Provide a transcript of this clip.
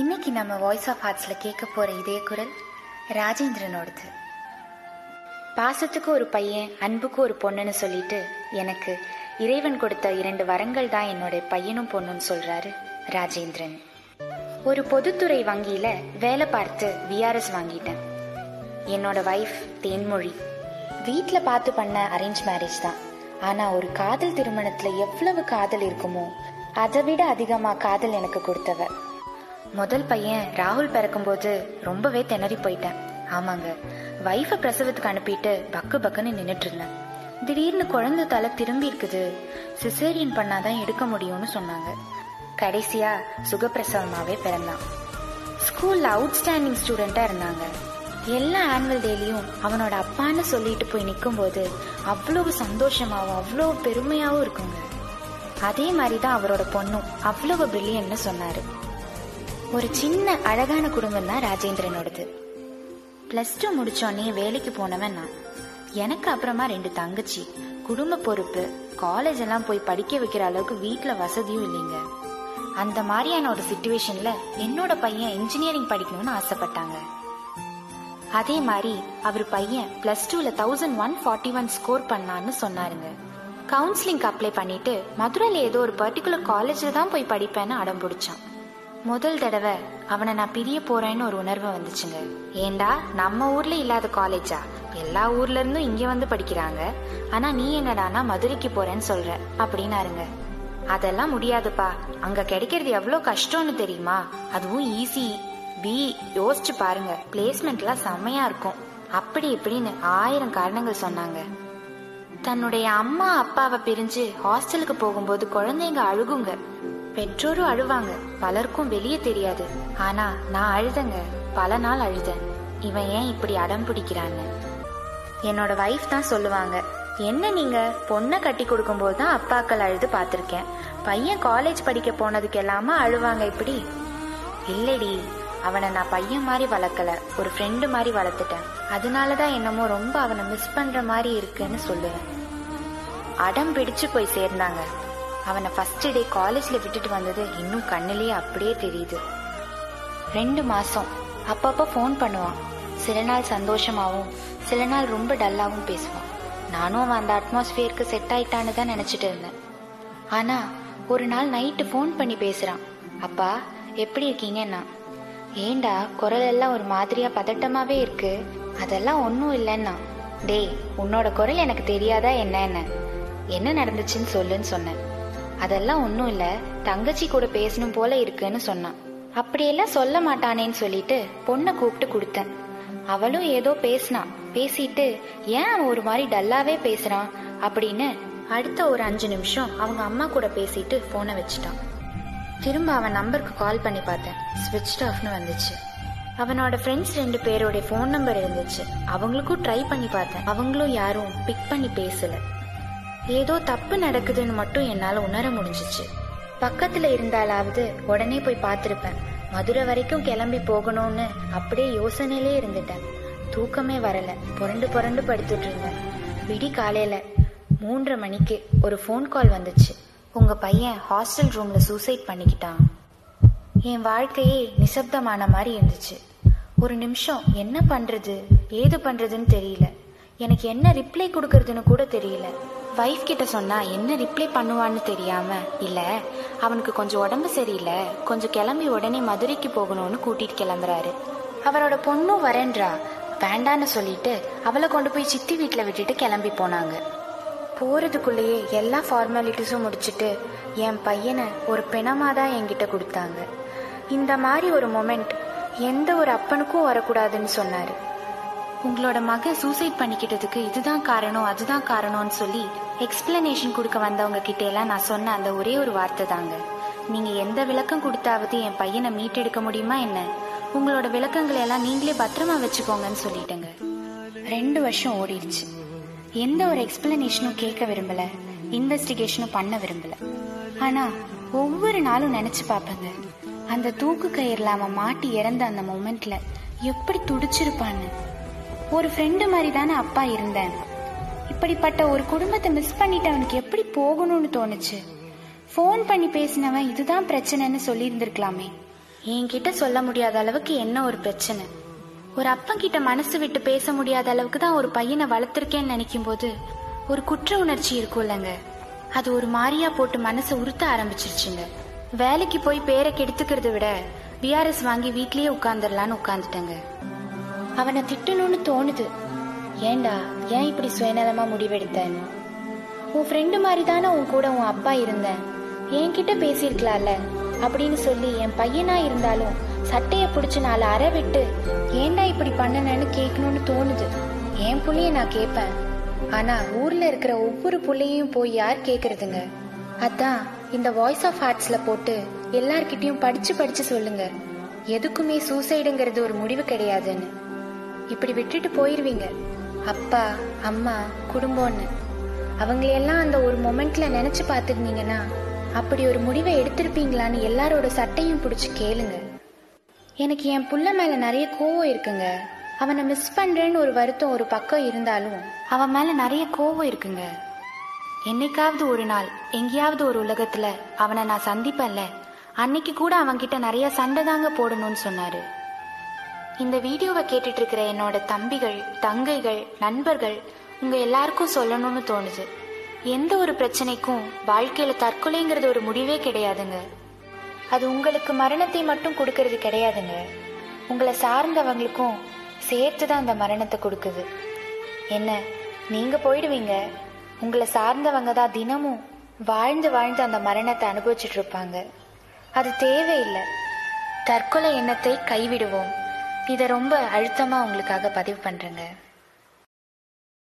இன்னைக்கு நம்ம voice of ஆர்ட்ஸில் கேட்க போகிற இதே குரல் ராஜேந்திரனோடது. பாசத்துக்கு ஒரு பையன் அன்புக்கு ஒரு பொண்ணுன்னு சொல்லிட்டு எனக்கு இறைவன் கொடுத்த இரண்டு வரங்கள் தான் என்னோட பையனும் பொண்ணுன்னு சொல்றாரு ராஜேந்திரன். ஒரு பொதுத்துறை வங்கியில வேலை பார்த்து விஆர்எஸ் வாங்கிட்டேன். என்னோட வைஃப் தேன்மொழி. வீட்டில் பார்த்து பண்ண அரேஞ்ச் மேரேஜ் தான். ஆனால் ஒரு காதல் திருமணத்தில் எவ்வளவு காதல் இருக்குமோ அதை விட அதிகமா காதல் எனக்கு கொடுத்தவ. முதல் பையன் ராகுல் பிறக்கும்போது ரொம்பவே திணறி போயிட்டேன். ஆமாங்க. வைஃபை பிரசவத்துக்கு அனுப்பிட்டு பக்கு பக்குன்னு நின்றுட்டு இருந்தேன். திடீர்னு குழந்தை தலை திரும்பி இருக்குது. சிசேரியன் பண்ணாதான் எடுக்க முடியும்னு சொன்னாங்க. கடைசியா சுகப்பிரசவமாவே பிறந்தான். ஸ்கூல்ல அவுட்ஸ்டாண்டிங் ஸ்டூடெண்டா இருந்தாங்க. எல்லா ஆனுவல் டேலையும் அவனோட அப்பான்னு சொல்லிட்டு போய் நிற்கும் போது அவ்வளவு சந்தோஷமாகவும் அவ்வளோ பெருமையாகவும் இருக்குங்க. அதே மாதிரி தான் அவரோட பொண்ணும் அவ்வளவு பிரில்லியன்னு சொன்னாரு. ஒரு சின்ன அழகான குடும்பம் தான் ராஜேந்திரனோடது. பிளஸ் டூ முடிச்சோடனே வேலைக்கு போனவன் நான். எனக்கு அப்புறமா ரெண்டு தங்கச்சி குடும்ப பொறுப்பு காலேஜ் எல்லாம் போய் படிக்க வைக்கிற அளவுக்கு வீட்டில் வசதியும் இல்லைங்க. அந்த மாதிரியான ஒரு சுச்சுவேஷன்ல என்னோட பையன் இன்ஜினியரிங் படிக்கணும்னு ஆசைப்பட்டாங்க. அதே மாதிரி அவர் பையன் பிளஸ் டூல thousand one forty one score பண்ணான்னு சொன்னாருங்க. கவுன்சிலிங்க்கு அப்ளை பண்ணிட்டு மதுரையில் ஏதோ ஒரு பர்டிகுலர் காலேஜில் தான் போய் படிப்பேன்னு அடம் பிடிச்சான். முதல் தடவை அவனை நான் பிரிய போறேன்னு ஒரு உணர்வு வந்துச்சுங்க. ஏண்டா? நம்ம ஊர்ல இல்லாத காலேஜா எல்லா ஊர்ல இருந்தும் இங்க வந்து படிக்கிறாங்க. ஆனா நீ என்னடானா மதுரைக்கு போறேன்னு சொல்ற? அப்படின்னாருங்க. அதெல்லாம் முடியாதுப்பா. அங்க கிடைக்கிறது எவ்வளவு கஷ்டம்னு தெரியுமா? அதுவும் ஈஸி பி யோசிச்சு பாருங்க. பிளேஸ்மெண்ட்லாம் செம்மையா இருக்கும். அப்படி இப்படின்னு ஆயிரம் காரணங்கள் சொன்னாங்க. தன்னுடைய அம்மா அப்பாவை பிரிஞ்சு ஹாஸ்டலுக்கு போகும்போது குழந்தைங்க அழுகுங்க. பெற்றோரும் அழுவாங்க. பலருக்கும் வெளியே தெரியாது. ஆனா நான் அழுதங்க. பல நாள் அழுதேன். இவன் ஏன் இப்படி அடம் பிடிக்கிறான்னு. என்னோட வைஃப் தான் சொல்லுவாங்க. என்ன நீங்க? பொண்ணை கட்டி கொடுக்கும்போது தான் அப்பாக்கள் அழுது பார்த்துருக்கேன். பையன் காலேஜ் படிக்க போனதுக்கு எல்லாமா அழுவாங்க இப்படி? இல்லடி. அவனை நான் பையன் மாதிரி வளர்க்கல. ஒரு ஃப்ரெண்டு மாதிரி வளர்த்துட்டேன். அதனாலதான் என்னமோ ரொம்ப அவனை மிஸ் பண்ற மாதிரி இருக்குன்னு சொல்லுவேன். அடம் பிடிச்சு போய் சேர்ந்தாங்க. அவனை ஃபர்ஸ்ட் டே காலேஜ்ல விட்டுட்டு வந்தது இன்னும் கண்ணிலேயே அப்படியே தெரியுது. ரெண்டு மாசம். அப்பப்ப ஃபோன் பண்ணுவான். சில நாள் சந்தோஷமாவும் சில நாள் ரொம்ப டல்லாவும் பேசுவான். நானும் அவன் அந்த அட்மாஸ்பியருக்கு செட் ஆயிட்டான்னு தான் நினைச்சிட்டு இருந்தேன். ஆனா ஒரு நாள் நைட்டு ஃபோன் பண்ணி பேசுறான். அப்பா எப்படி இருக்கீங்கன்னா? ஏண்டா குரல் எல்லாம் ஒரு மாதிரியா பதட்டமாவே இருக்கு. அதெல்லாம் ஒன்றும் இல்லைன்னா. டேய் உன்னோட குரல் எனக்கு தெரியாதா என்ன என்ன என்ன நடந்துச்சுன்னு சொல்லுன்னு சொன்னேன். அதெல்லாம் ஒன்றும் இல்லை. தங்கச்சி கூட பேசணும் போல இருக்குன்னு சொன்னான். அப்படியெல்லாம் சொல்ல மாட்டானேன்னு சொல்லிட்டு பொண்ணை கூப்பிட்டு கொடுத்தேன். அவளும் ஏதோ பேசினான் பேசிட்டு ஏன் அவன் ஒரு மாதிரி டல்லாவே பேசுறான்? அப்படின்னு அடுத்த ஒரு அஞ்சு நிமிஷம் அவங்க அம்மா கூட பேசிட்டு போனை வச்சுட்டான். திரும்ப அவன் நம்பருக்கு கால் பண்ணி பார்த்தேன். ஸ்விட்ச் ஆஃப்னு வந்துச்சு. அவனோட ஃப்ரெண்ட்ஸ் ரெண்டு பேரோட ஃபோன் நம்பர் இருந்துச்சு. அவங்களுக்கும் ட்ரை பண்ணி பார்த்தேன். அவங்களும் யாரும் பிக் பண்ணி பேசல. ஏதோ தப்பு நடக்குதுன்னு மட்டும் என்னால உணர முடிஞ்சிச்சு. பக்கத்துல இருந்தாலாவது உடனே போய் பார்த்திருப்பேன். மதுரை வரைக்கும் கிளம்பி போகணும்னு அப்படியே யோசனையிலே இருந்துட்டேன். தூக்கமே வரல. புரண்டு புரண்டு படுத்துட்டு இருந்தேன். விடி காலையில மூன்றரை மணிக்கு ஒரு ஃபோன் கால் வந்துச்சு. உங்க பையன் ஹாஸ்டல் ரூம்ல சூசைட் பண்ணிக்கிட்டான். என் வாழ்க்கையே நிசப்தமான மாதிரி இருந்துச்சு. ஒரு நிமிஷம் என்ன பண்றது? ஏது பண்றதுன்னு தெரியல. எனக்கு என்ன ரிப்ளை கொடுக்கறதுன்னு கூட தெரியல. வைஃப் கிட்ட சொன்னா என்ன ரிப்ளை பண்ணுவான்னு தெரியாம இல்ல அவனுக்கு கொஞ்சம் உடம்பு சரியில்லை. கொஞ்சம் கிளம்பி உடனே மதுரைக்கு போகணும்னு கூட்டிட்டு கிளம்புறாரு. அவரோட பொண்ணும் வரேன்றா. வேண்டான்னு சொல்லிட்டு அவளை கொண்டு போய் சித்தி வீட்டில் விட்டுட்டு கிளம்பி போனாங்க. போறதுக்குள்ளேயே எல்லா ஃபார்மாலிட்டிஸும் முடிச்சுட்டு என் பையனை ஒரு பிணமா தான் என்கிட்ட கொடுத்தாங்க. இந்த மாதிரி ஒரு மொமெண்ட் எந்த ஒரு அப்பனுக்கும் வரக்கூடாதுன்னு சொன்னாரு. உங்களோட மகன் சூசைட் பண்ணிக்கிட்டதுக்கு இதுதான் காரணம் அதுதான் காரணம்னு சொல்லி எக்ஸ்பிளனேஷன் கொடுக்க வந்தவங்க கிட்ட எல்லாம் நான் சொன்ன அந்த ஒரே ஒரு வார்த்தை தாங்க. நீங்க எந்த விளக்கம் கொடுத்தாவது என் பையனை மீட்டெடுக்க முடியுமா என்ன? உங்களோட விளக்கங்களை எல்லாம் நீங்களே பத்திரமா வச்சுக்கோங்கன்னு சொல்லிட்டேங்க. ரெண்டு வருஷம் ஓடிடுச்சு. எந்த ஒரு எக்ஸ்பிளனேஷனும் கேட்க விரும்பல. இன்வெஸ்டிகேஷனும் பண்ண விரும்பல. ஆனா ஒவ்வொரு நாளும் நினைச்சு பார்ப்பேங்க. அந்த தூக்கு கயிறுல அவன் மாட்டி இறந்த அந்த மொமெண்ட்ல எப்படி துடிச்சிருப்பான்னு. ஒரு ஃப்ரெண்டு மாதிரி தானே அப்பா இருந்தேன். இப்படிப்பட்ட ஒரு குடும்பத்தை மிஸ் பண்ணிட்டு அவனுக்கு எப்படி போகணும்னு தோணுச்சு? ஃபோன் பண்ணி பேசினவன் இதுதான் பிரச்சனைன்னு சொல்லியிருந்திருக்கலாமே. என்கிட்ட சொல்ல முடியாத அளவுக்கு என்ன ஒரு பிரச்சனை? ஒரு அப்பன் கிட்ட மனசு விட்டு பேச முடியாத அளவுக்கு தான் ஒரு பையனை வளர்த்துருக்கேன்னு நினைக்கும் போது ஒரு குற்ற உணர்ச்சி இருக்கும்லங்க. அது ஒரு மாதிரியா போட்டு மனசை உறுத்த ஆரம்பிச்சிருச்சுங்க. வேலைக்கு போய் பேரை கெடுத்துக்கிறத விட பிஆர்எஸ் வாங்கி வீட்லயே உட்காந்துடலான்னு உட்காந்துட்டேங்க அவனை திட்டணும்னு தோணுது. ஏண்டா ஏன் இப்படி சுயநலமா முடிவெடுத்தேன்னு உன் ஃப்ரெண்டு மாதிரி தானே உன் கூட உன் அப்பா இருந்தேன். என்கிட்ட பேசியிருக்கலாம்ல? அப்படின்னு சொல்லி என் பையனா இருந்தாலும் சட்டையை பிடிச்சி நாலு அற விட்டு ஏன்டா இப்படி பண்ணனன்னு கேட்கணும்னு தோணுது. என் புள்ளைய நான் கேட்பேன் ஆனா ஊர்ல இருக்கிற ஒவ்வொரு புள்ளையும் போய் யார் கேக்குறதுங்க? அதான் இந்த வாய்ஸ் ஆஃப் ஆர்ட்ஸ்ல போட்டு எல்லார்கிட்டயும் படிச்சு படிச்சு சொல்லுங்க. எதுக்குமே சூசைடுங்கிறது ஒரு முடிவு கிடையாதுன்னு. இப்படி விட்டுட்டு போயிருவீங்க. அப்பா அம்மா குடும்பம்னு. அவங்களையெல்லாம் அந்த ஒரு மொமெண்ட்ல நினைச்சு பார்த்துருந்தீங்கன்னா அப்படி ஒரு முடிவை எடுத்திருப்பீங்களான்னு எல்லாரோட சட்டையும் பிடிச்சி கேளுங்க. எனக்கு என் புள்ள மேல நிறைய கோவம் இருக்குங்க. அவனை மிஸ் பண்றேன்னு ஒரு வருத்தம் ஒரு பக்கம் இருந்தாலும் அவன் மேல நிறைய கோவம் இருக்குங்க. என்னைக்காவது ஒரு நாள் எங்கேயாவது ஒரு உலகத்துல அவனை நான் சந்திப்பேன்ல அன்னைக்கு கூட அவன்கிட்ட நிறைய சண்டை தாங்க போடணும்னு சொன்னாரு. இந்த வீடியோவை கேட்டுட்டு இருக்கிற என்னோட தம்பிகள் தங்கைகள் நண்பர்கள் உங்க எல்லாருக்கும் சொல்லணும்னு தோணுது. எந்த ஒரு பிரச்சனைக்கும் வாழ்க்கையில தற்கொலைங்கிறது ஒரு முடிவே கிடையாதுங்க. அது உங்களுக்கு மரணத்தை மட்டும் கொடுக்கறது கிடையாதுங்க. உங்களை சார்ந்தவங்களுக்கும் சேர்த்து தான் அந்த மரணத்தை கொடுக்குது. என்ன நீங்க போயிடுவீங்க? உங்களை சார்ந்தவங்க தான் தினமும் வாழ்ந்து வாழ்ந்து அந்த மரணத்தை அனுபவிச்சுட்டு இருப்பாங்க. அது தேவையில்லை. தற்கொலை எண்ணத்தை கைவிடுவோம். இதை ரொம்ப அழுத்தமாக உங்களுக்காக பதிவு பண்ணுறேங்க